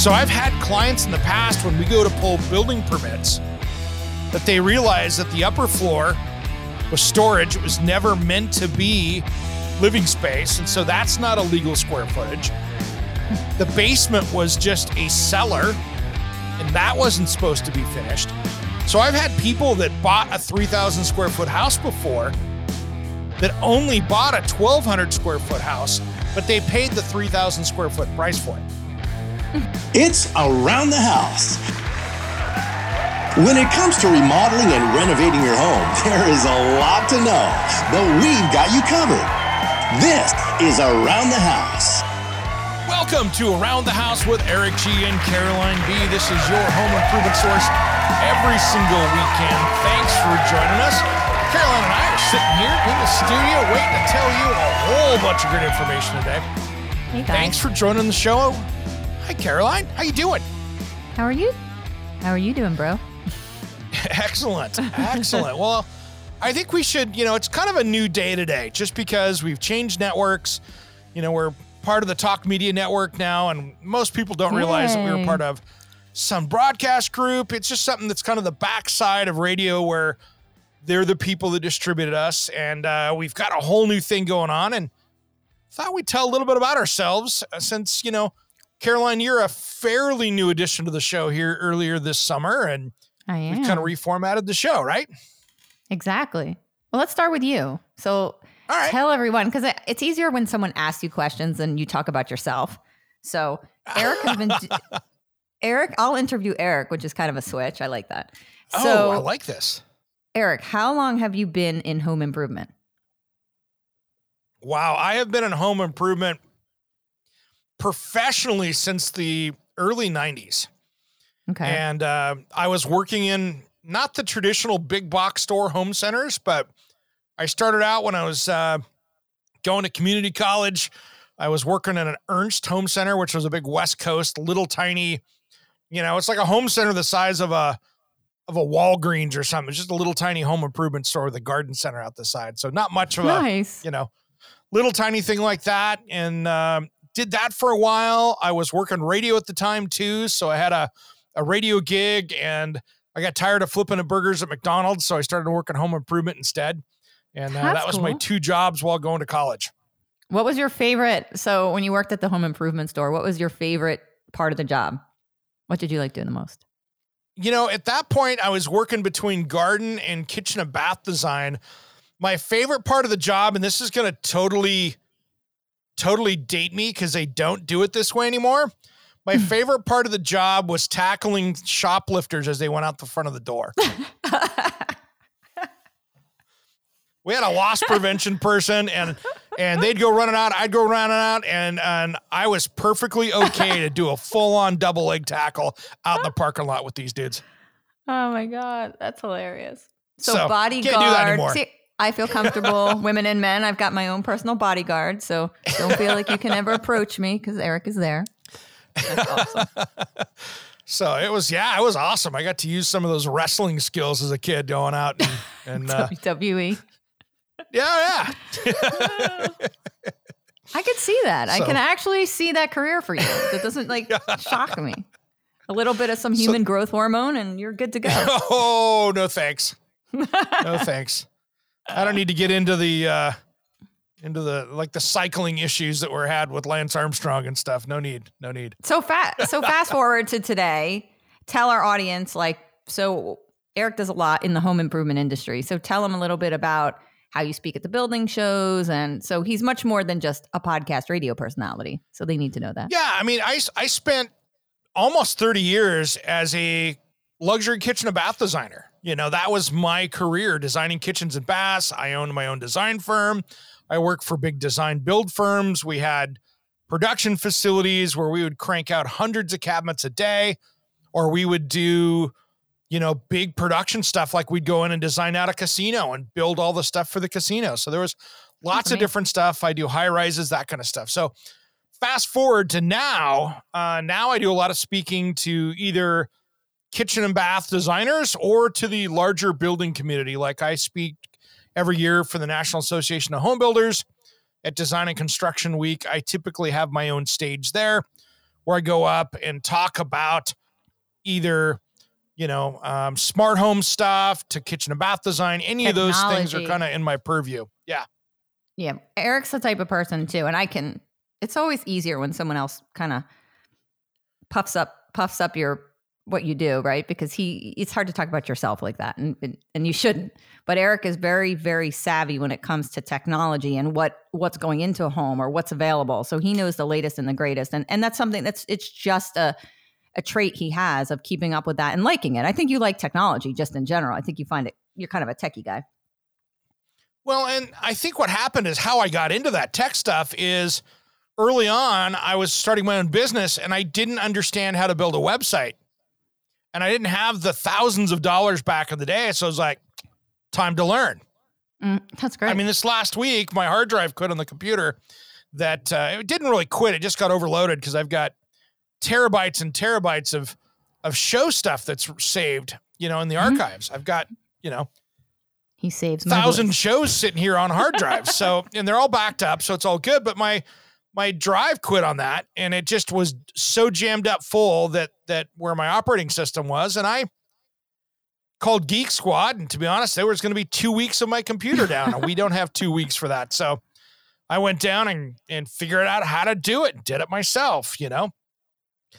So I've had clients in the past when we go to pull building permits that they realize that the upper floor was storage. It was never meant to be living space. And so that's not a legal square footage. The basement was just a cellar, and that wasn't supposed to be finished. So I've had people that bought a 3,000 square foot house before that only bought a 1,200 square foot house, but they paid the 3,000 square foot price for it. It's around the house. When it comes to remodeling and renovating your home, there is a lot to know, but we've got you covered. This is Around the House. Welcome to Around the House with Eric G and Caroline B. This is your home improvement source every single weekend. Thanks for joining us. Caroline and I are sitting here in the studio waiting to tell you a whole bunch of great information today. Hey guys. Thanks for joining the show. Hi, Caroline. How you doing? How are you? How are you doing, bro? Excellent. Excellent. well, I think we should, you know, it's kind of a new day today just because we've changed networks. You know, we're part of the Talk Media Network now, and most people don't realize that we were part of Sun Broadcast Group. It's just something that's kind of the backside of radio where they're the people that distributed us. And uh, we've got a whole new thing going on. And thought we'd tell a little bit about ourselves uh, since, you know, Caroline, you're a fairly new addition to the show here earlier this summer. And we've kind of reformatted the show, right? exactly. Well, let's start with you. So right. tell everyone because it's easier when someone asks you questions and you talk about yourself. So Eric has been. Eric, I'll interview Eric, which is kind of a switch. I like that. Oh, so, oh, I like this. Eric, how long have you been in home improvement? Wow, I have been in home improvement professionally since the early 90s. Okay. And uh, I was working in not the traditional big box store home centers, but I started out when I was uh, going to community college. I was working in an Ernst Home Center, which was a big West Coast, little tiny, you know, it's like a home center the size of a of a Walgreens or something. It's just a little tiny home improvement store with a garden center out the side. So not much of a you know, little tiny thing like that. And um, did that for a while. I was working radio at the time too. So I had a, a radio gig and I got tired of flipping the burgers at McDonald's. So I started working home improvement instead. And uh, that was my two jobs while going to college. What was your favorite? So when you worked at the home improvement store, what was your favorite part of the job? What did you like doing the most? You know, at that point, I was working between garden and kitchen and bath design. My favorite part of the job, and this is going to totally, totally date me because they don't do it this way anymore. My hmm. favorite part of the job was tackling shoplifters as they went out the front of the door. we had a loss prevention person and and they'd go running out i'd go running out and and i was perfectly okay to do a full-on double leg tackle out in the parking lot with these dudes Oh my god, that's hilarious. So, So, can't bodyguard. do that anymore. See, I feel comfortable, women and men. I've got my own personal bodyguard, so don't feel like you can ever approach me because Eric is there. That's awesome. so it was yeah it was awesome i got to use some of those wrestling skills as a kid going out and, and uh, WWE. yeah yeah I could see that. I can actually see that career for you. That doesn't like shock me. A little bit of some human growth hormone, and you're good to go. oh no thanks no thanks i don't need to get into the uh into the like the cycling issues that were had with lance armstrong and stuff no need no need So fast. So fast forward to today. Tell our audience, like, so Eric does a lot in the home improvement industry. So tell them a little bit about how you speak at the building shows, and so he's much more than just a podcast radio personality. So they need to know that. Yeah, I mean, I I spent almost 30 years as a luxury kitchen and bath designer. You know, that was my career designing kitchens and baths. I owned my own design firm. I worked for big design build firms. We had production facilities where we would crank out hundreds of cabinets a day, or we would do, you know, big production stuff like we'd go in and design out a casino and build all the stuff for the casino. So there was lots of different stuff. I do high rises, that kind of stuff. So fast forward to now, uh, now I do a lot of speaking to either kitchen and bath designers or to the larger building community. Like I speak every year for the National Association of Home Builders at Design and Construction Week. I typically have my own stage there where I go up and talk about either you know um, smart home stuff to kitchen and bath design any Technology. of those things are kind of in my purview yeah yeah eric's the type of person too and i can it's always easier when someone else kind of puffs up puffs up your what you do, right? Because he it's hard to talk about yourself like that and, and you shouldn't. But Eric is very very savvy when it comes to technology and what what's going into a home or what's available. So he knows the latest and the greatest. And and that's something that's it's just a a trait he has of keeping up with that and liking it. I think you like technology just in general. I think you find it you're kind of a techie guy. Well, and I think what happened is how I got into that tech stuff is early on I was starting my own business and I didn't understand how to build a website and I didn't have the thousands of dollars back in the day. So I was like, time to learn. Mm, that's great. I mean, this last week, my hard drive quit on the computer. That uh, it didn't really quit; it just got overloaded because I've got terabytes and terabytes of of show stuff that's saved. You know, in the mm-hmm. archives. I've got you know he saves thousand shows sitting here on hard drives. so and they're all backed up, so it's all good. But my my drive quit on that and it just was so jammed up full that that where my operating system was and i called geek squad and to be honest there was going to be two weeks of my computer down and we don't have two weeks for that so i went down and and figured out how to do it and did it myself you know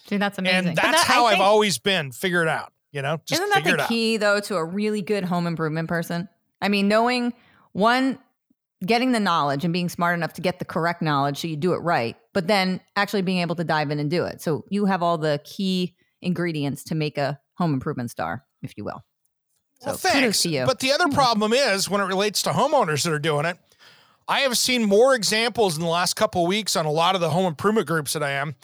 Dude, that's amazing. And that's that, how I have always been. Figure it out. You know, just isn't that the key though to a really good home improvement person? I mean, knowing one getting the knowledge and being smart enough to get the correct knowledge so you do it right, but then actually being able to dive in and do it. So you have all the key ingredients to make a home improvement star, if you will. So well, thanks. But the other mm-hmm. problem is when it relates to homeowners that are doing it, I have seen more examples in the last couple of weeks on a lot of the home improvement groups that I am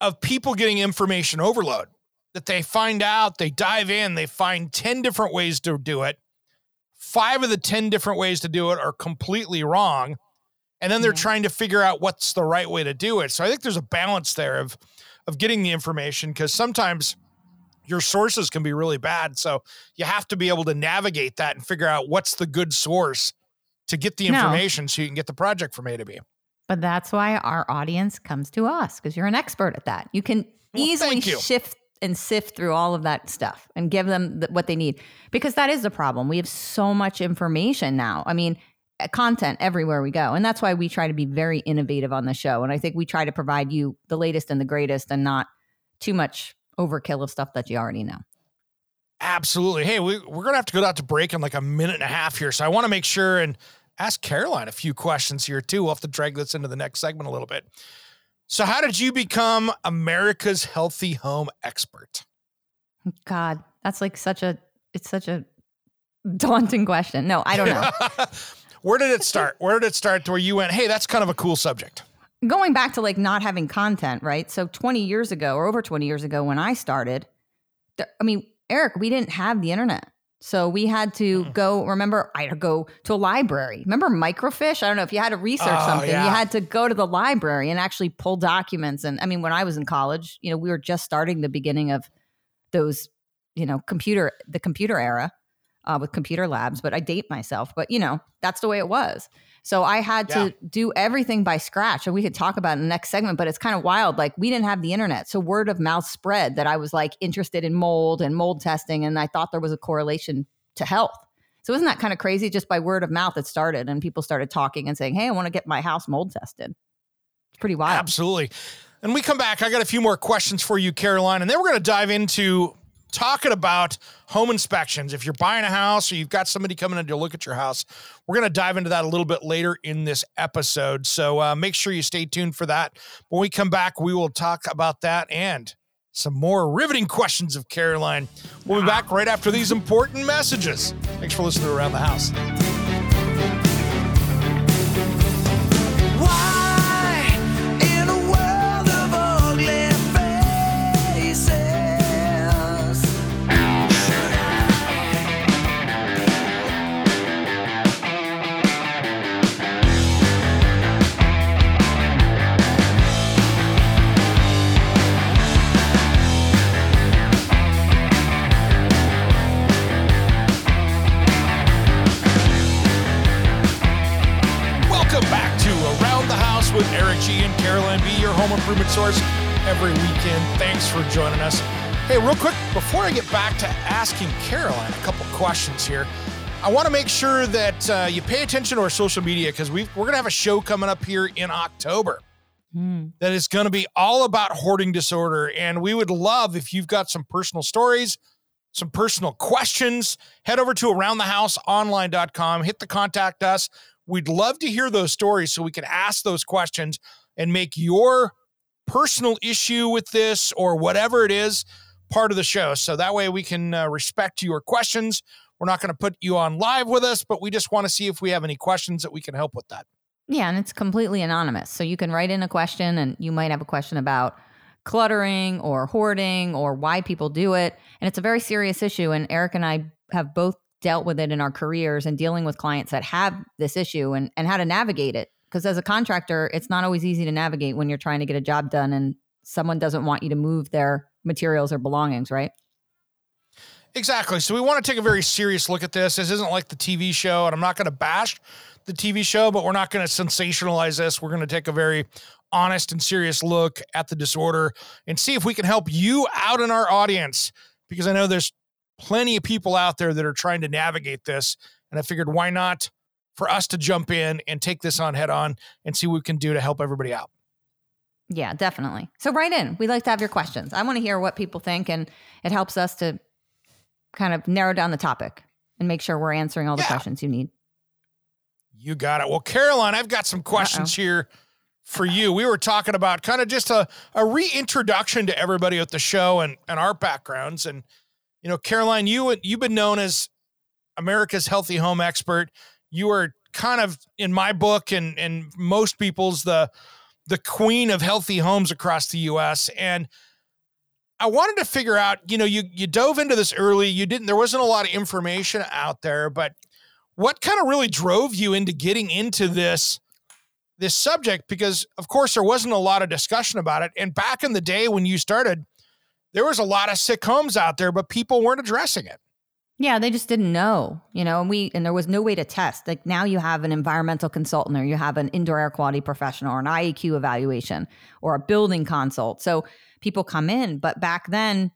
of people getting information overload. That they find out, they dive in, they find 10 different ways to do it five of the 10 different ways to do it are completely wrong. And then they're yeah. trying to figure out what's the right way to do it. So I think there's a balance there of of getting the information because sometimes your sources can be really bad. So you have to be able to navigate that and figure out what's the good source to get the information no. so you can get the project from A to B. But that's why our audience comes to us because you're an expert at that. You can well, easily you. shift and sift through all of that stuff and give them what they need because that is the problem. We have so much information now. I mean, eh, content everywhere we go. And that's why we try to be very innovative on the show. And I think we try to provide you the latest and the greatest and not too much overkill of stuff that you already know. Absolutely. Hey, we, we're going to have to go out to break in like a minute and a half here. So I want to make sure and ask Caroline a few questions here too. We'll have to drag this into the next segment a little bit. So, how did you become America's healthy home expert? God, that's like such a it's such a daunting question. No, I don't know. where did it start? Where did it start to where you went, "Hey, that's kind of a cool subject." Going back to like not having content, right? So 20 years ago or over 20 years ago when I started, I mean, Eric, we didn't have the internet. So we had to mm. go, remember, I had to go to a library. Remember microfiche? I don't know if you had to research oh, something, yeah. you had to go to the library and actually pull documents. And I mean, when I was in college, you know, we were just starting the beginning of those, you know, computer, the computer era uh, with computer labs, but I date myself, but you know, that's the way it was. So I had yeah. to do everything by scratch. And we could talk about in the next segment, but it's kind of wild. Like we didn't have the internet. So word of mouth spread that I was like interested in mold and mold testing. And I thought there was a correlation to health. So isn't that kind of crazy? Just by word of mouth, it started and people started talking and saying, Hey, I want to get my house mold tested. It's pretty wild. Absolutely. And we come back. I got a few more questions for you, Caroline. And then we're going to dive into talking about home inspections. If you're buying a house or you've got somebody coming in to look at your house, we're going to dive into that a little bit later in this episode. So uh, make sure you stay tuned for that. When we come back, we will talk about that and some more riveting questions of Caroline. We'll be back right after these important messages. Thanks for listening to Around the House. Joining us. Hey, real quick, before I get back to asking Caroline a couple questions here, I want to make sure that uh, you pay attention to our social media because we're going to have a show coming up here in October mm. that is going to be all about hoarding disorder. And we would love if you've got some personal stories, some personal questions, head over to aroundthehouseonline.com, hit the contact us. We'd love to hear those stories so we can ask those questions and make your personal issue with this or whatever it is part of the show. So that way we can uh, respect your questions. We're not going to put you on live with us, but we just want to see if we have any questions that we can help with that. Yeah, and it's completely anonymous. So you can write in a question and you might have a question about cluttering or hoarding or why people do it. And it's a very serious issue. And Eric and I have both dealt with it in our careers and dealing with clients that have this issue and, and how to navigate it because as a contractor, it's not always easy to navigate when you're trying to get a job done and someone doesn't want you to move their materials or belongings, right? Exactly. So we want to take a very serious look at this. This isn't like the TV show, and I'm not going to bash the TV show, but we're not going to sensationalize this. We're going to take a very honest and serious look at the disorder and see if we can help you out in our audience because I know there's plenty of people out there that are trying to navigate this. And I figured, why not for us to jump in and take this on head on and see what we can do to help everybody out. Yeah, definitely. So write in. We'd like to have your questions. I want to hear what people think, and it helps us to kind of narrow down the topic and make sure we're answering all the yeah. questions you need. You got it. Well, Caroline, I've got some questions Uh-oh. here for you. We were talking about kind of just a, a reintroduction to everybody at the show and, and our backgrounds. And, you know, Caroline, you you've been known as America's healthy home expert you are kind of in my book and and most people's the the queen of healthy homes across the US and I wanted to figure out, you know, you you dove into this early, you didn't there wasn't a lot of information out there, but what kind of really drove you into getting into this this subject? Because of course there wasn't a lot of discussion about it. And back in the day when you started there was a lot of sick homes out there but people weren't addressing it. Yeah, they just didn't know, you know, and we and there was no way to test. Like now you have an environmental consultant or you have an indoor air quality professional or an IEQ evaluation or a building consult. So people come in, but back then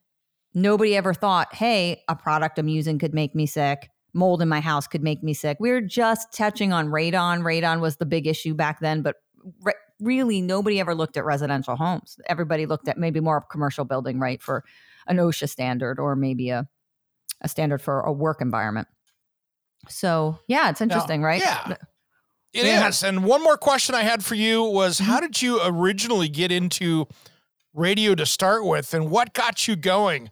nobody ever thought, "Hey, a product I'm using could make me sick. Mold in my house could make me sick." We were just touching on radon. Radon was the big issue back then, but re- really nobody ever looked at residential homes. Everybody looked at maybe more of commercial building, right, for an OSHA standard or maybe a a standard for a work environment. So yeah, it's interesting, now, right? Yeah. It yeah. is. And one more question I had for you was mm-hmm. how did you originally get into radio to start with and what got you going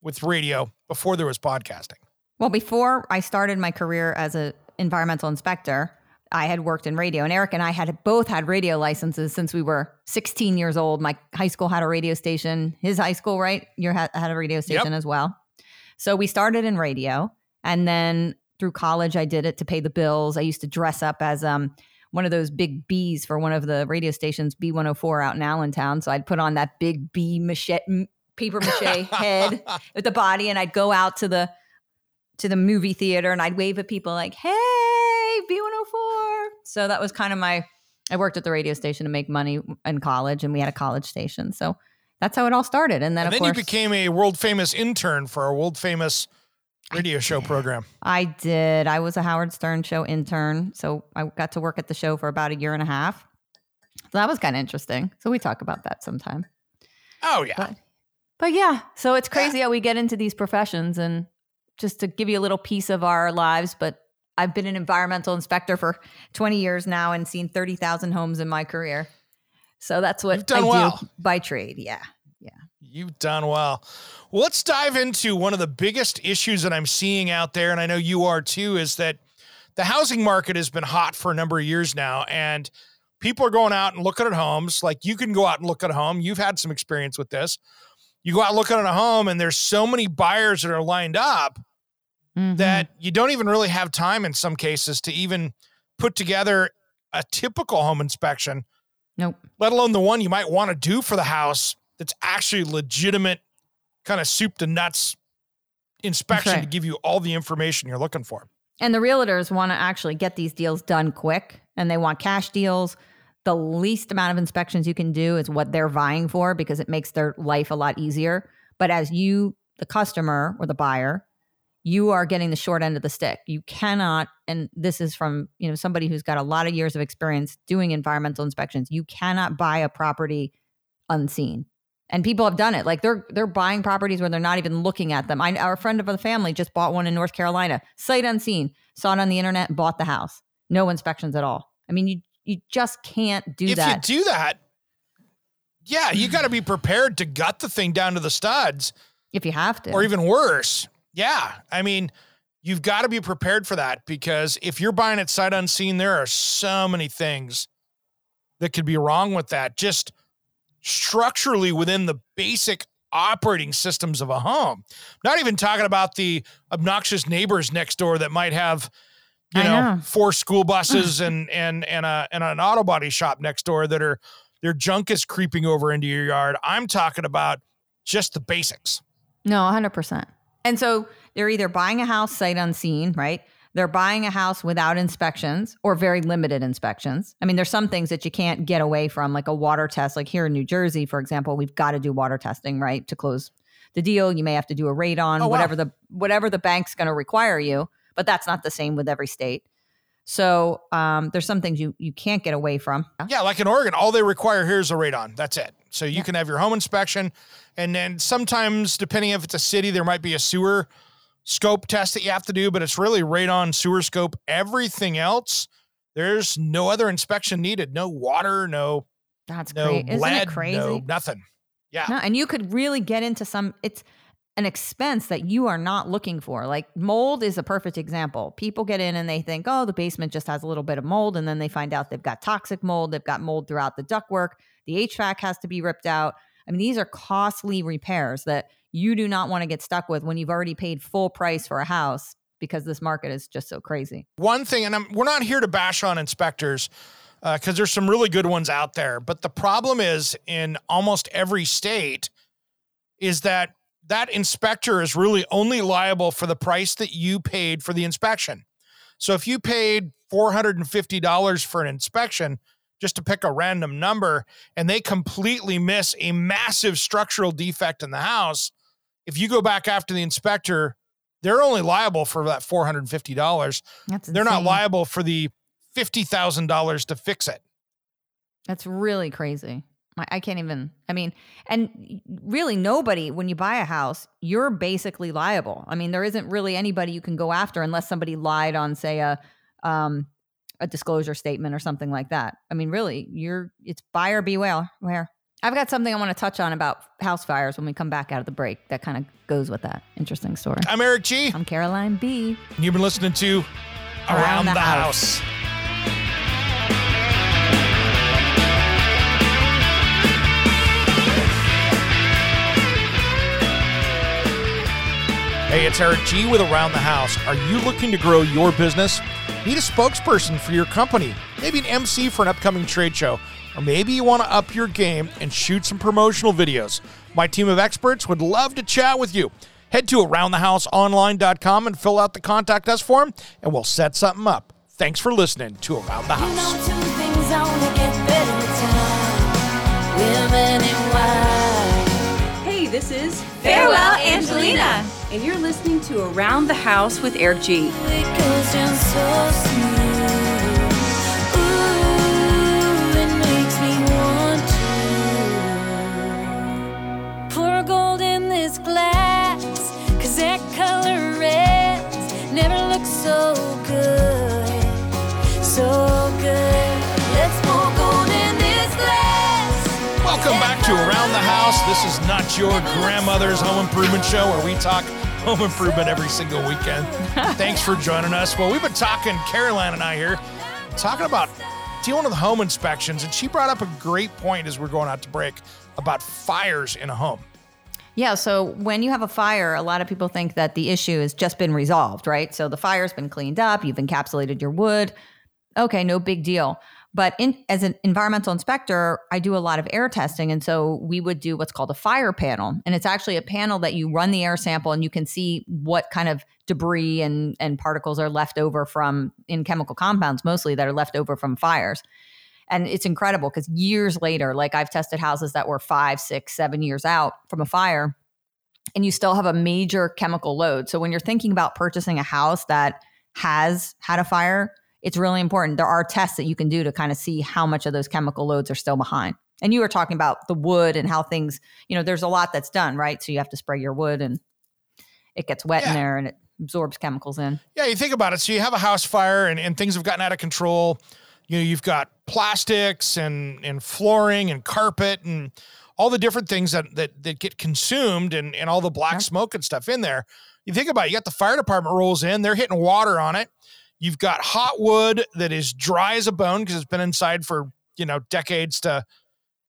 with radio before there was podcasting? Well, before I started my career as an environmental inspector, I had worked in radio, and Eric and I had both had radio licenses since we were 16 years old. My high school had a radio station. His high school, right? You had a radio station yep. as well. So we started in radio and then through college I did it to pay the bills. I used to dress up as um one of those big bees for one of the radio stations, B104 out in Allentown. So I'd put on that big bee machete, paper mache head with the body and I'd go out to the to the movie theater and I'd wave at people like, "Hey, B104." So that was kind of my I worked at the radio station to make money in college and we had a college station. So that's how it all started. And then, and then course, you became a world famous intern for a world famous radio show program. I did. I was a Howard Stern show intern. So I got to work at the show for about a year and a half. So that was kind of interesting. So we talk about that sometime. Oh, yeah. But, but yeah, so it's crazy yeah. how we get into these professions and just to give you a little piece of our lives. But I've been an environmental inspector for 20 years now and seen 30,000 homes in my career. So that's what you've I well. do by trade. Yeah. Yeah. You've done well. well. Let's dive into one of the biggest issues that I'm seeing out there, and I know you are too, is that the housing market has been hot for a number of years now, and people are going out and looking at homes. Like you can go out and look at a home. You've had some experience with this. You go out looking at a home, and there's so many buyers that are lined up mm-hmm. that you don't even really have time in some cases to even put together a typical home inspection. Nope. Let alone the one you might want to do for the house that's actually legitimate, kind of soup to nuts inspection right. to give you all the information you're looking for. And the realtors want to actually get these deals done quick and they want cash deals. The least amount of inspections you can do is what they're vying for because it makes their life a lot easier. But as you, the customer or the buyer, you are getting the short end of the stick. You cannot, and this is from you know somebody who's got a lot of years of experience doing environmental inspections. You cannot buy a property unseen. And people have done it. Like they're they're buying properties where they're not even looking at them. I, our friend of the family just bought one in north carolina. Sight unseen. Saw it on the internet bought the house. No inspections at all. I mean you you just can't do if that. if you do that yeah you got to be prepared to gut the thing down to the studs. If you have to. Or even worse yeah i mean you've got to be prepared for that because if you're buying it sight unseen there are so many things that could be wrong with that just structurally within the basic operating systems of a home. Not even talking about the obnoxious neighbors next door that might have you know, know, four school buses and and and a and an auto body shop next door that are their junk is creeping over into your yard. I'm talking about just the basics. No, 100%. And so they're either buying a house sight unseen, right? They're buying a house without inspections or very limited inspections. I mean, there's some things that you can't get away from, like a water test. Like here in New Jersey, for example, we've got to do water testing, right, to close the deal. You may have to do a radon, oh, whatever wow. the whatever the bank's going to require you. But that's not the same with every state. So um, there's some things you you can't get away from. Yeah, like in Oregon, all they require here is a radon. That's it. So you yeah. can have your home inspection, and then sometimes, depending if it's a city, there might be a sewer scope test that you have to do, but it's really radon, sewer scope. Everything else, there's no other inspection needed. No water, no. That's no great. Isn't lead, it crazy? No, nothing. Yeah. No, and you could really get into some. It's an expense that you are not looking for. Like mold is a perfect example. People get in and they think, oh, the basement just has a little bit of mold. And then they find out they've got toxic mold. They've got mold throughout the ductwork. The HVAC has to be ripped out. I mean, these are costly repairs that you do not want to get stuck with when you've already paid full price for a house because this market is just so crazy. One thing, and I'm, we're not here to bash on inspectors because uh, there's some really good ones out there, but the problem is in almost every state is that that inspector is really only liable for the price that you paid for the inspection. So if you paid $450 for an inspection, just to pick a random number, and they completely miss a massive structural defect in the house, if you go back after the inspector, they're only liable for that $450. That's they're not liable for the $50,000 to fix it. That's really crazy. I can't even, I mean, and really nobody, when you buy a house, you're basically liable. I mean, there isn't really anybody you can go after unless somebody lied on, say, a, um, a disclosure statement or something like that. I mean, really, you're it's buyer beware. Where I've got something I want to touch on about house fires when we come back out of the break. That kind of goes with that interesting story. I'm Eric G. I'm Caroline B. You've been listening to Around, Around the, the, House. house. Hey, it's Eric G with Around the House. Are you looking to grow your business? Need a spokesperson for your company, maybe an MC for an upcoming trade show, or maybe you want to up your game and shoot some promotional videos. My team of experts would love to chat with you. Head to aroundthehouseonline.com and fill out the contact us form, and we'll set something up. Thanks for listening to Around the House. hey, this is Farewell Angelina and you're listening to Around the House with Eric G. not your grandmother's home improvement show where we talk home improvement every single weekend. Thanks for joining us. Well, we've been talking, Caroline and I here, talking about dealing with home inspections, and she brought up a great point as we're going out to break about fires in a home. Yeah, so when you have a fire, a lot of people think that the issue has just been resolved, right? So the fire's been cleaned up, you've encapsulated your wood. Okay, no big deal. But in, as an environmental inspector, I do a lot of air testing. And so we would do what's called a fire panel. And it's actually a panel that you run the air sample and you can see what kind of debris and, and particles are left over from in chemical compounds, mostly that are left over from fires. And it's incredible because years later, like I've tested houses that were five, six, seven years out from a fire, and you still have a major chemical load. So when you're thinking about purchasing a house that has had a fire, it's really important. There are tests that you can do to kind of see how much of those chemical loads are still behind. And you were talking about the wood and how things, you know, there's a lot that's done, right? So you have to spray your wood and it gets wet Yeah. in there and it absorbs chemicals in. Yeah, you think about it. So you have a house fire and, and things have gotten out of control. You know, you've got plastics and, and flooring and carpet and all the different things that that, that get consumed and, and all the black Yep. smoke and stuff in there. You think about it, you got the fire department rolls in, they're hitting water on it. You've got hot wood that is dry as a bone because it's been inside for, you know, decades to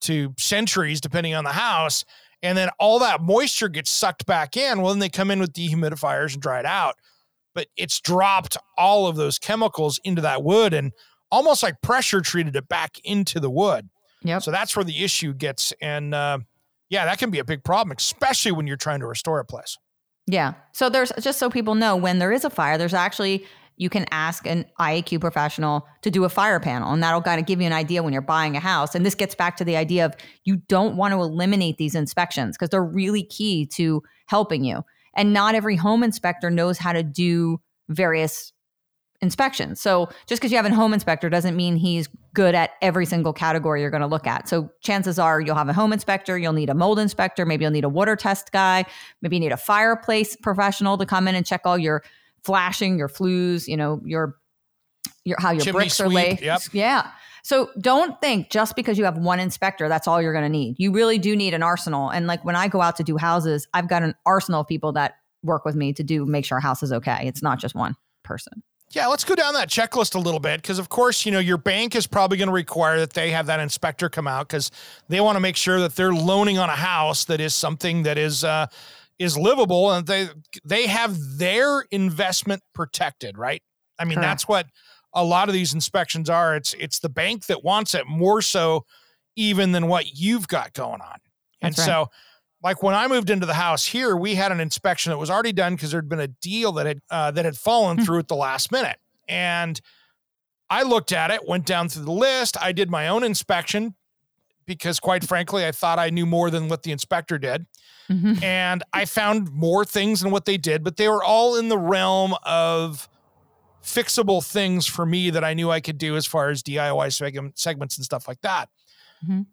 to centuries, depending on the house. And then all that moisture gets sucked back in. Well, then they come in with dehumidifiers and dry it out. But it's dropped all of those chemicals into that wood and almost like pressure treated it back into the wood. Yeah. So that's where the issue gets. And uh, yeah, that can be a big problem, especially when you're trying to restore a place. Yeah. So there's just so people know when there is a fire, there's actually you can ask an IAQ professional to do a fire panel, and that'll kind of give you an idea when you're buying a house. And this gets back to the idea of you don't want to eliminate these inspections because they're really key to helping you. And not every home inspector knows how to do various inspections. So just because you have a home inspector doesn't mean he's good at every single category you're going to look at. So chances are you'll have a home inspector, you'll need a mold inspector, maybe you'll need a water test guy, maybe you need a fireplace professional to come in and check all your flashing, your flues, you know, your your how your Chimney bricks are laid. yep. Yeah. So don't think just because you have one inspector, that's all you're going to need. You really do need an arsenal. And like when I go out to do houses, I've got an arsenal of people that work with me to do make sure a house is okay. It's not just one person. Yeah, let's go down that checklist a little bit because, of course, you know, your bank is probably going to require that they have that inspector come out because they want to make sure that they're loaning on a house that is something that is uh, is livable and they they have their investment protected, right? I mean, Correct. that's what a lot of these inspections are. It's it's the bank that wants it more so even than what you've got going on. and right. so like when I moved into the house here, we had an inspection that was already done because there'd been a deal that had uh, that had fallen Hmm. through at the last minute, and I looked at it, went down through the list. I did my own inspection because, quite frankly, I thought I knew more than what the inspector did, Mhm. and I found more things than what they did, but they were all in the realm of fixable things for me that I knew I could do as far as DIY seg- segments and stuff like that. Mhm.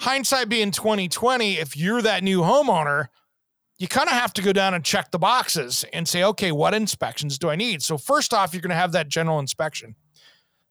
Hindsight being 2020, if you're that new homeowner, you kind of have to go down and check the boxes and say, okay, what inspections do I need? So first off, you're going to have that general inspection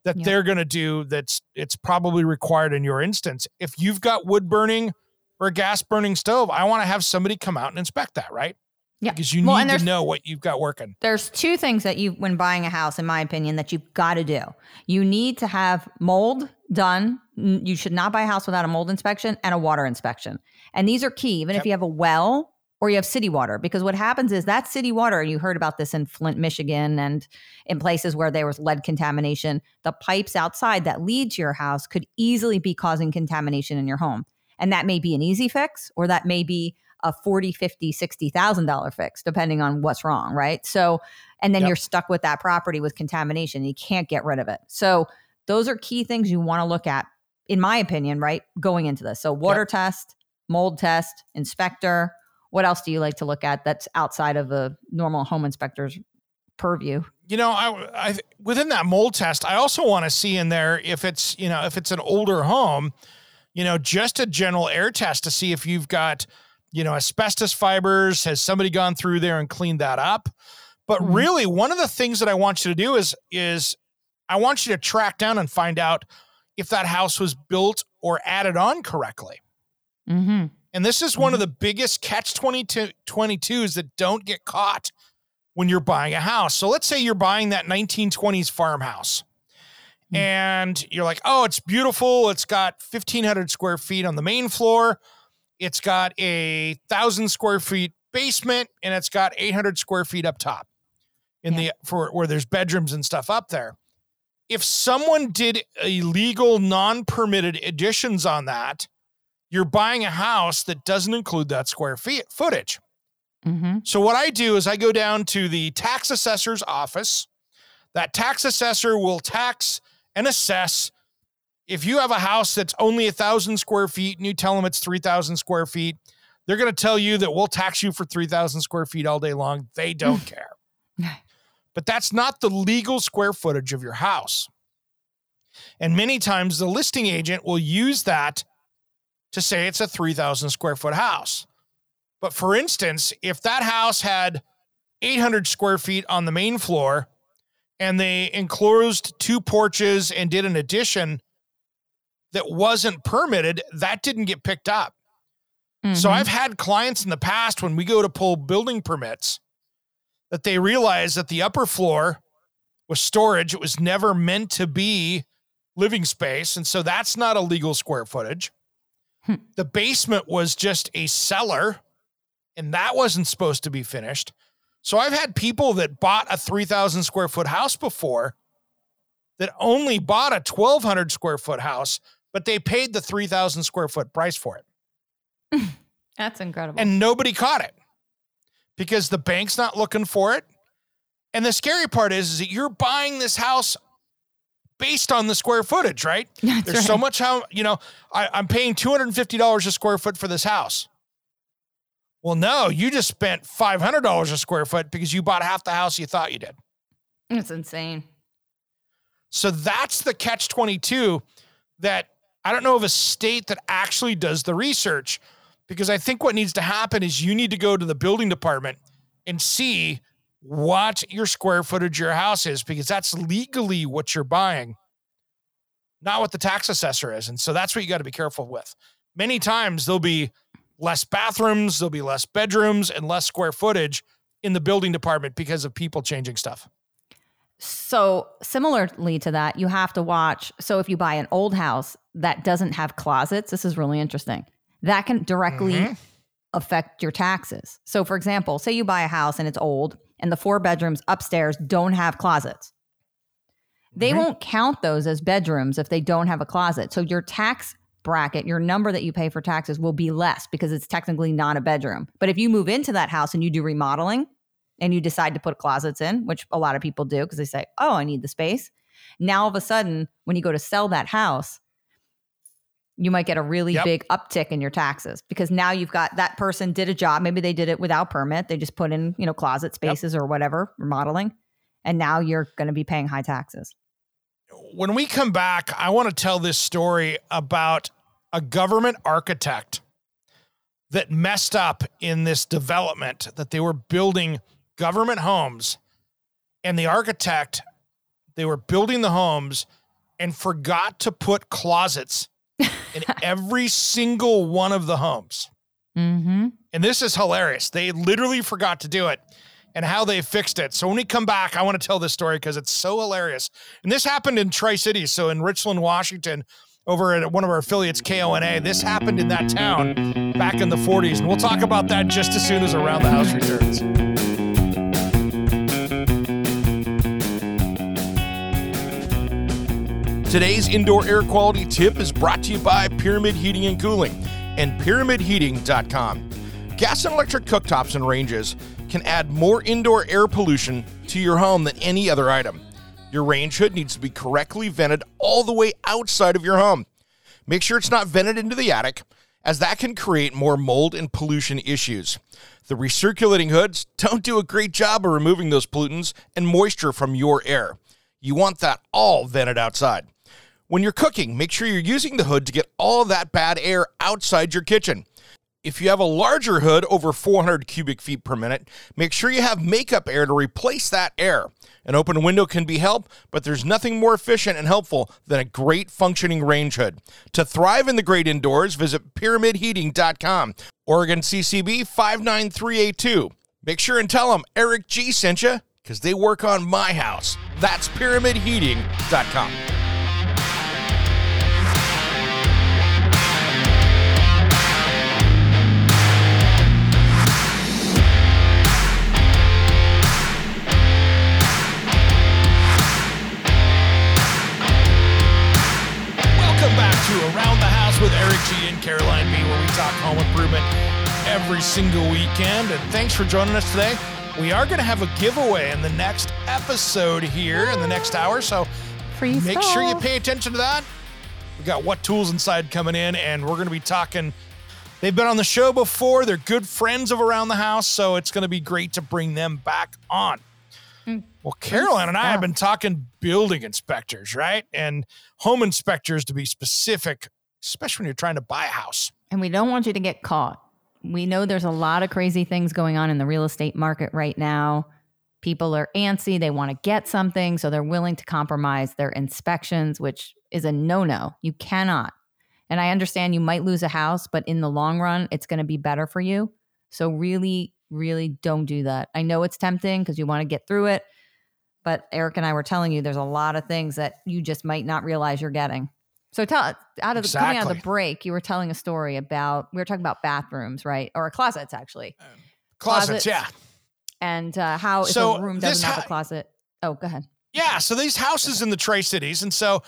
that Yeah. they're going to do that's it's probably required in your instance. If you've got wood burning or a gas burning stove, I want to have somebody come out and inspect that, right? Yeah. Because you Well, need to know what you've got working. There's two things that you, when buying a house, in my opinion, that you've got to do. You need to have mold done. You should not buy a house without a mold inspection and a water inspection. And these are key, even Yep. if you have a well or you have city water, because what happens is that city water, and you heard about this in Flint, Michigan, and in places where there was lead contamination, the pipes outside that lead to your house could easily be causing contamination in your home. And that may be an easy fix, or that may be a 40, 50, 60,000 dollar fix depending on what's wrong, right? So and then Yep. you're stuck with that property with contamination. You can't get rid of it. So those are key things you want to look at in my opinion, right? Going into this. So water test, mold test, inspector, what else do you like to look at that's outside of a normal home inspector's purview? you know, I, I within that mold test, I also want to see in there if it's you know if it's an older home, you know, just a general air test to see if you've got you know asbestos fibers. Has somebody gone through there and cleaned that up? But Mhm. really, one of the things that I want you to do is is I want you to track down and find out if that house was built or added on correctly. Mm-hmm. And this is one of the biggest catch 22 22s that don't get caught when you're buying a house. So let's say you're buying that 1920s farmhouse. And you're like, oh, it's beautiful. It's got 1,500 square feet on the main floor. It's got a thousand square feet basement, and it's got 800 square feet up top in the for where there's bedrooms and stuff up there. If someone did illegal, non-permitted additions on that, you're buying a house that doesn't include that square feet footage. Mm-hmm. So what I do is I go down to the tax assessor's office. That tax assessor will tax and assess. If you have a house that's only a thousand square feet and you tell them it's three thousand square feet, they're going to tell you that we'll tax you for three thousand square feet all day long. They don't care. But that's not the legal square footage of your house. And many times the listing agent will use that to say it's a 3,000 square foot house. But for instance, if that house had 800 square feet on the main floor and they enclosed two porches and did an addition that wasn't permitted, that didn't get picked up. So Mhm. I've had clients in the past when we go to pull building permits that they realize that the upper floor was storage. It was never meant to be living space. And so that's not a legal square footage. Hmm. The basement was just a cellar and that wasn't supposed to be finished. So I've had people that bought a 3,000 square foot house before that only bought a 1,200 square foot house, but they paid the 3,000 square foot price for it That's incredible. and nobody caught it because the bank's not looking for it. And the scary part is, is that you're buying this house based on the square footage, right? That's There's so much how you know I, I'm paying $250 a square foot for this house. Well, no, you just spent $500 a square foot because you bought half the house you thought you did. It's insane. So that's the catch 22 that I don't know of a state that actually does the research because I think what needs to happen is you need to go to the building department and see what your square footage of your house is because that's legally what you're buying, not what the tax assessor is. And so that's what you got to be careful with. Many times there'll be less bathrooms, there'll be less bedrooms, and less square footage in the building department because of people changing stuff. So, similarly to that, you have to watch. So, if you buy an old house that doesn't have closets, this is really interesting. That can directly Mhm. affect your taxes. So, for example, say you buy a house and it's old and the four bedrooms upstairs don't have closets. They Mhm. won't count those as bedrooms if they don't have a closet. So, your tax bracket, your number that you pay for taxes will be less because it's technically not a bedroom. But if you move into that house and you do remodeling and you decide to put closets in, which a lot of people do because they say, oh, I need the space. Now, all of a sudden, when you go to sell that house, you might get a really Yep. big uptick in your taxes because now you've got that person did a job. Maybe they did it without permit. They just put in, you know, closet spaces or whatever, remodeling. And now you're going to be paying high taxes. when we come back, I want to tell this story about a government architect that messed up in this development that they were building government homes and the architect they were building the homes and forgot to put closets in every single one of the homes. Mm-hmm. And this is hilarious. They literally forgot to do it and how they fixed it. So when we come back, I want to tell this story because it's so hilarious. And this happened in Tri Cities, so in Richland, Washington, over at one of our affiliates, KONA. This happened in that town back in the 40s. And we'll talk about that just as soon as Around the House returns. Today's indoor air quality tip is brought to you by Pyramid Heating and Cooling and pyramidheating.com. Gas and electric cooktops and ranges can add more indoor air pollution to your home than any other item. Your range hood needs to be correctly vented all the way outside of your home. Make sure it's not vented into the attic, as that can create more mold and pollution issues. The recirculating hoods don't do a great job of removing those pollutants and moisture from your air. You want that all vented outside. When you're cooking, make sure you're using the hood to get all that bad air outside your kitchen. If you have a larger hood over 400 cubic feet per minute, make sure you have makeup air to replace that air. An open window can be help, but there's nothing more efficient and helpful than a great functioning range hood. To thrive in the great indoors, visit pyramidheating.com. Oregon CCB 59382. Make sure and tell them Eric G sent you because they work on my house. That's pyramidheating.com. With Eric G and Caroline B, where we talk home improvement every single weekend. And thanks for joining us today. We are going to have a giveaway in the next episode here in the next hour. So Free make sure you pay attention to that. We got what tools inside coming in, and we're going to be talking. They've been on the show before. They're good friends of Around the House, so it's going to be great to bring them back on. Well, Caroline and I have been talking building inspectors, right? And home inspectors to be specific, especially when you're trying to buy a house. And we don't want you to get caught. We know there's a lot of crazy things going on in the real estate market right now. People are antsy, they want to get something, so they're willing to compromise their inspections, which is a no no. You cannot. And I understand you might lose a house, but in the long run, it's going to be better for you. So, really, really don't do that. I know it's tempting because you want to get through it. But Eric and I were telling you there's a lot of things that you just might not realize you're getting. So tell out of the coming out of the break, you were telling a story about we were talking about bathrooms, right? Or closets actually. Closets, Closets. yeah. And uh, how if So a room doesn't have a closet. Oh, go ahead. Yeah, so these houses in the Tri Cities, and so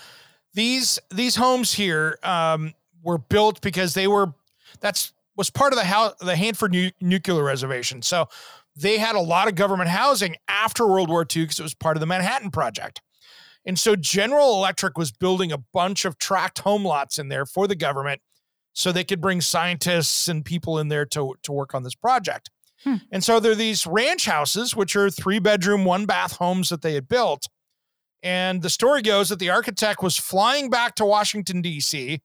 these these homes here um, were built because they were that's was part of the house the Hanford nu- nuclear reservation. So they had a lot of government housing after World War II because it was part of the Manhattan Project. And so General Electric was building a bunch of tract home lots in there for the government so they could bring scientists and people in there to, to work on this project. Hmm. And so there are these ranch houses, which are three bedroom, one bath homes that they had built. And the story goes that the architect was flying back to Washington, D.C.,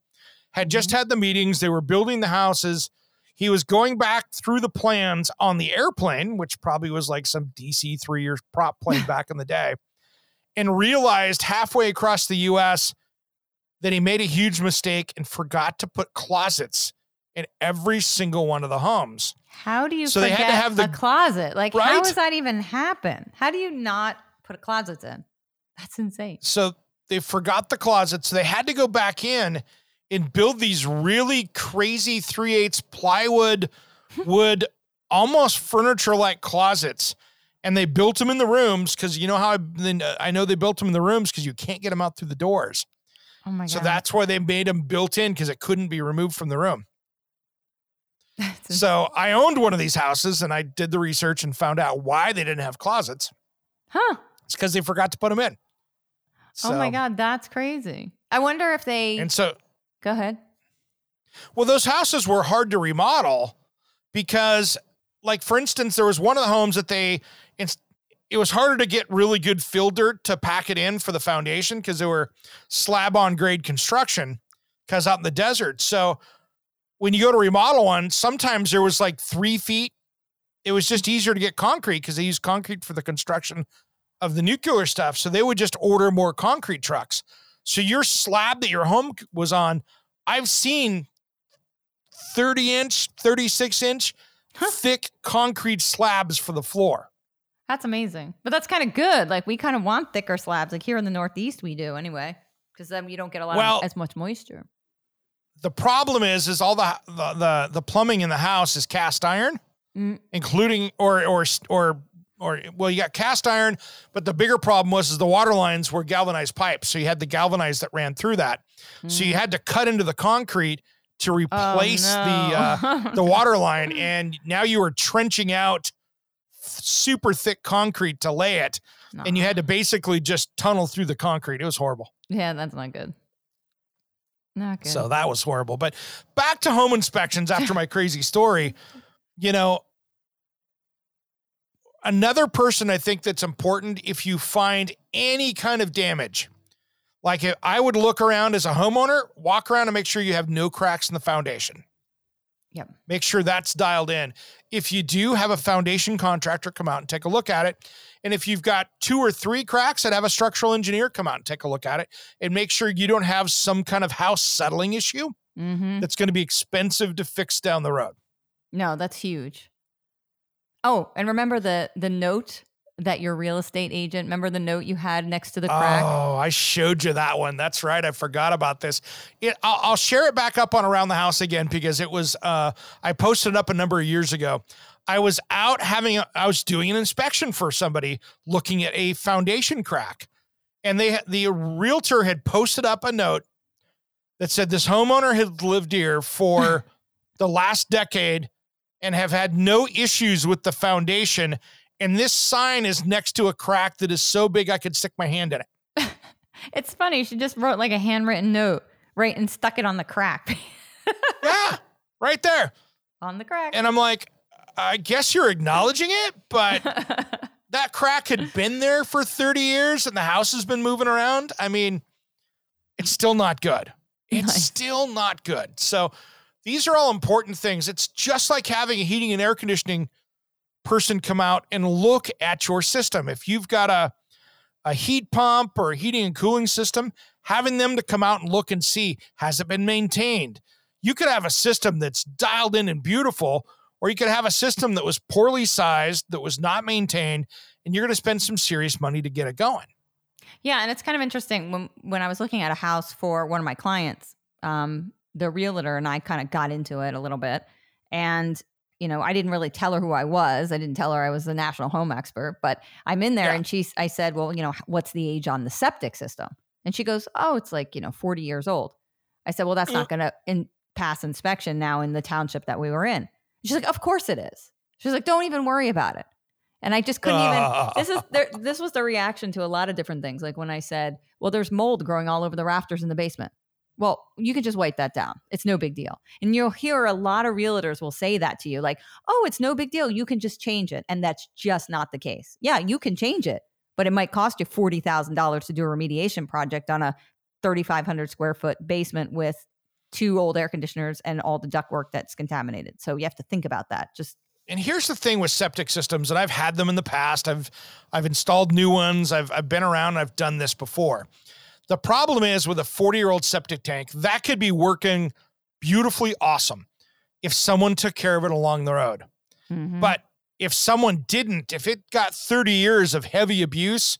had just had the meetings, they were building the houses. He was going back through the plans on the airplane, which probably was like some DC three year prop plane back in the day, and realized halfway across the US that he made a huge mistake and forgot to put closets in every single one of the homes. How do you So they had to have the- a closet? Like, how Right? does that even happen? How do you not put closets in? That's insane. So they forgot the closet. So they had to go back in and build these really crazy 3 eighths plywood, wood, almost furniture like closets. And they built them in the rooms because you know how I, then I know they built them in the rooms because you can't get them out through the doors. Oh my god! So that's why they made them built in because it couldn't be removed from the room. So I owned one of these houses and I did the research and found out why they didn't have closets. huh. It's because they forgot to put them in. oh my god, that's crazy. I wonder if they And so go ahead. Well, those houses were hard to remodel because, like, for instance, there was one of the homes that they, it was harder to get really good fill dirt to pack it in for the foundation because they were slab on grade construction because out in the desert. So when you go to remodel one, sometimes there was like three feet. It was just easier to get concrete because they use concrete for the construction of the nuclear stuff. So they would just order more concrete trucks. So your slab that your home was on, I've seen 30 inch, 36 inch thick concrete slabs for the floor. That's amazing. But that's kind of good. Like we kind of want thicker slabs. Like here in the Northeast, we do anyway, because then you don't get a lot Well- of as much moisture. The problem is, is all the the the, the plumbing in the house is cast iron, Mm. including or or or or well, you got cast iron, but the bigger problem was is the water lines were galvanized pipes, so you had the galvanized that ran through that, so you had to cut into the concrete to replace the uh, Oh, no. the water line, and now you were trenching out super thick concrete to lay it, and you had to basically just tunnel through the concrete. It was horrible. yeah, that's not good. Not good. So that was horrible. But back to home inspections after my crazy story, you know, another person I think that's important if you find any kind of damage. Like if I would look around as a homeowner, walk around and make sure you have no cracks in the foundation. Yep. Make sure that's dialed in. If you do have a foundation contractor come out and take a look at it, and if you've got two or three cracks, I'd have a structural engineer come out and take a look at it and make sure you don't have some kind of house settling issue Mm-hmm. that's going to be expensive to fix down the road. No, that's huge. Oh, and remember the the note that your real estate agent. Remember the note you had next to the crack. Oh, I showed you that one. That's right. I forgot about this. It, I'll, I'll share it back up on Around the House again because it was, uh, I posted it up a number of years ago. I was out having, a, I was doing an inspection for somebody looking at a foundation crack. And they, the realtor had posted up a note that said this homeowner had lived here for the last decade and have had no issues with the foundation. And this sign is next to a crack that is so big I could stick my hand in it. It's funny. She just wrote like a handwritten note, right, and stuck it on the crack. Yeah, right there. on the crack. And I'm like, I guess you're acknowledging it, but that crack had been there for 30 years and the house has been moving around. I mean, it's still not good. It's Nice. still not good. So these are all important things. It's just like having a heating and air conditioning person come out and look at your system. If you've got a a heat pump or a heating and cooling system, having them to come out and look and see has it been maintained? You could have a system that's dialed in and beautiful, or you could have a system that was poorly sized, that was not maintained, and you're going to spend some serious money to get it going. Yeah, and it's kind of interesting when when I was looking at a house for one of my clients, um, the realtor and I kind of got into it a little bit, and you know I didn't really tell her who I was. I didn't tell her I was the national home expert, but I'm in there, Yeah. and she's. I said, well, you know, what's the age on the septic system? And she goes, oh, it's like you know 40 years old. I said, well, that's mm. not going to in, pass inspection now in the township that we were in. She's like, of course it is. She's like, don't even worry about it. And I just couldn't even. This is there, this was the reaction to a lot of different things. Like when I said, "Well, there's mold growing all over the rafters in the basement." Well, you can just wipe that down. It's no big deal. And you'll hear a lot of realtors will say that to you, like, "Oh, it's no big deal. You can just change it." And that's just not the case. Yeah, you can change it, but it might cost you forty thousand dollars to do a remediation project on a thirty-five hundred square foot basement with two old air conditioners and all the ductwork that's contaminated. So you have to think about that. Just and here's the thing with septic systems, and I've had them in the past. I've I've installed new ones. I've I've been around. I've done this before. The problem is with a 40 year old septic tank that could be working beautifully awesome if someone took care of it along the road. mhm. But if someone didn't, if it got 30 years of heavy abuse,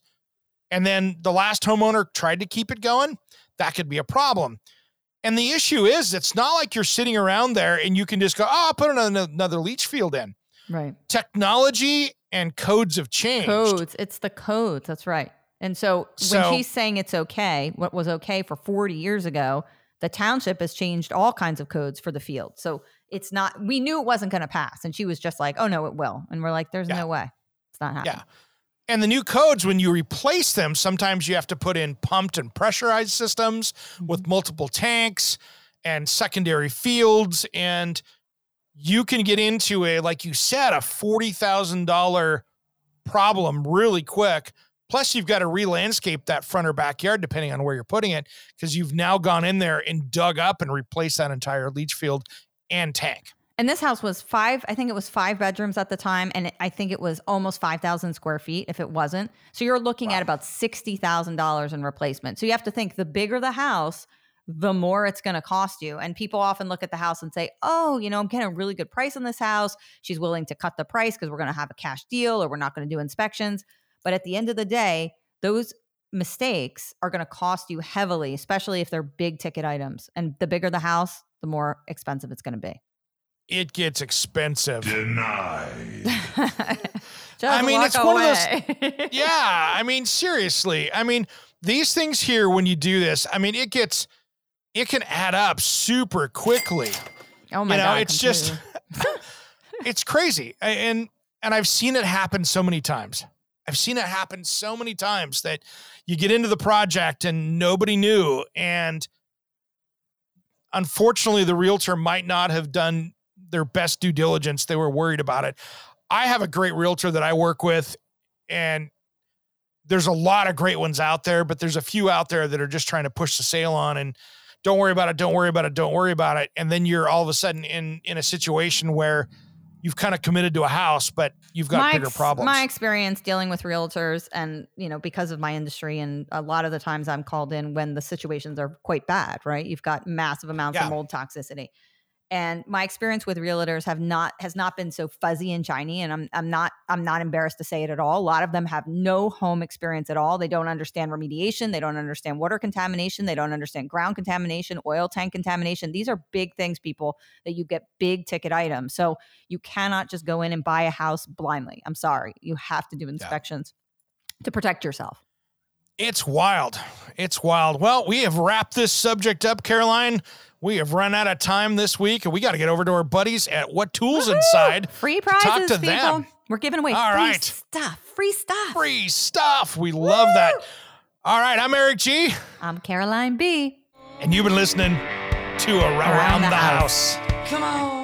and then the last homeowner tried to keep it going, that could be a problem. And the issue is, it's not like you're sitting around there and you can just go, oh, I'll put another, another leach field in right. technology and codes have changed. codes. It's the codes. That's right. And so, So- when she's saying it's okay, what was okay for 40 years ago, the township has changed all kinds of codes for the field. So it's not, we knew it wasn't going to pass. And she was just like, oh, no, it will. And we're like, there's Yeah. no way. It's not happening. Yeah. And the new codes, when you replace them, sometimes you have to put in pumped and pressurized systems with mm-hmm. multiple tanks and secondary fields. And you can get into a, like you said, a $40,000 problem really quick. Plus, you've got to re landscape that front or backyard, depending on where you're putting it, because you've now gone in there and dug up and replaced that entire leach field and tank. And this house was five, I think it was five bedrooms at the time. And it, I think it was almost 5,000 square feet if it wasn't. So you're looking at about $60,000 in replacement. So you have to think the bigger the house, the more it's going to cost you. And people often look at the house and say, oh, you know, I'm getting a really good price on this house. She's willing to cut the price because we're going to have a cash deal or we're not going to do inspections. But at the end of the day, those mistakes are going to cost you heavily, especially if they're big ticket items. And the bigger the house, the more expensive it's going to be. It gets expensive. Denied. Just I mean, walk it's one of those- yeah, I mean, seriously. I mean, these things here, when you do this, I mean, it gets, it can add up super quickly. oh my you know, god! it's just, it's crazy, and and I've seen it happen so many times. I've seen it happen so many times that you get into the project and nobody knew, and unfortunately, the realtor might not have done their best due diligence. They were worried about it. I have a great realtor that I work with, and there's a lot of great ones out there, but there's a few out there that are just trying to push the sale on and don't worry about it, don't worry about it, don't worry about it. And then you're all of a sudden in in a situation where you've kind of committed to a house, but you've got bigger ex- problems. My experience dealing with realtors, and you know, because of my industry, and a lot of the times I'm called in when the situations are quite bad. Right, you've got massive amounts Yeah. of mold toxicity, and my experience with realtors have not has not been so fuzzy and shiny. And I'm I'm not I'm not embarrassed to say it at all. A lot of them have no home experience at all. They don't understand remediation. They don't understand water contamination. They don't understand ground contamination, oil tank contamination. These are big things, people, that you get big ticket items. So you cannot just go in and buy a house blindly. I'm sorry. You have to do inspections to protect yourself. It's wild. It's wild. Well, we have wrapped this subject up, Caroline. We have run out of time this week, and we got to get over to our buddies at What Tools Inside. Free prizes, talk to people. them. We're giving away All free right. stuff. Free stuff. Free stuff. We love that. All right, I'm Eric G, I'm Caroline B. and you've been listening to Around, the, the House. Come on.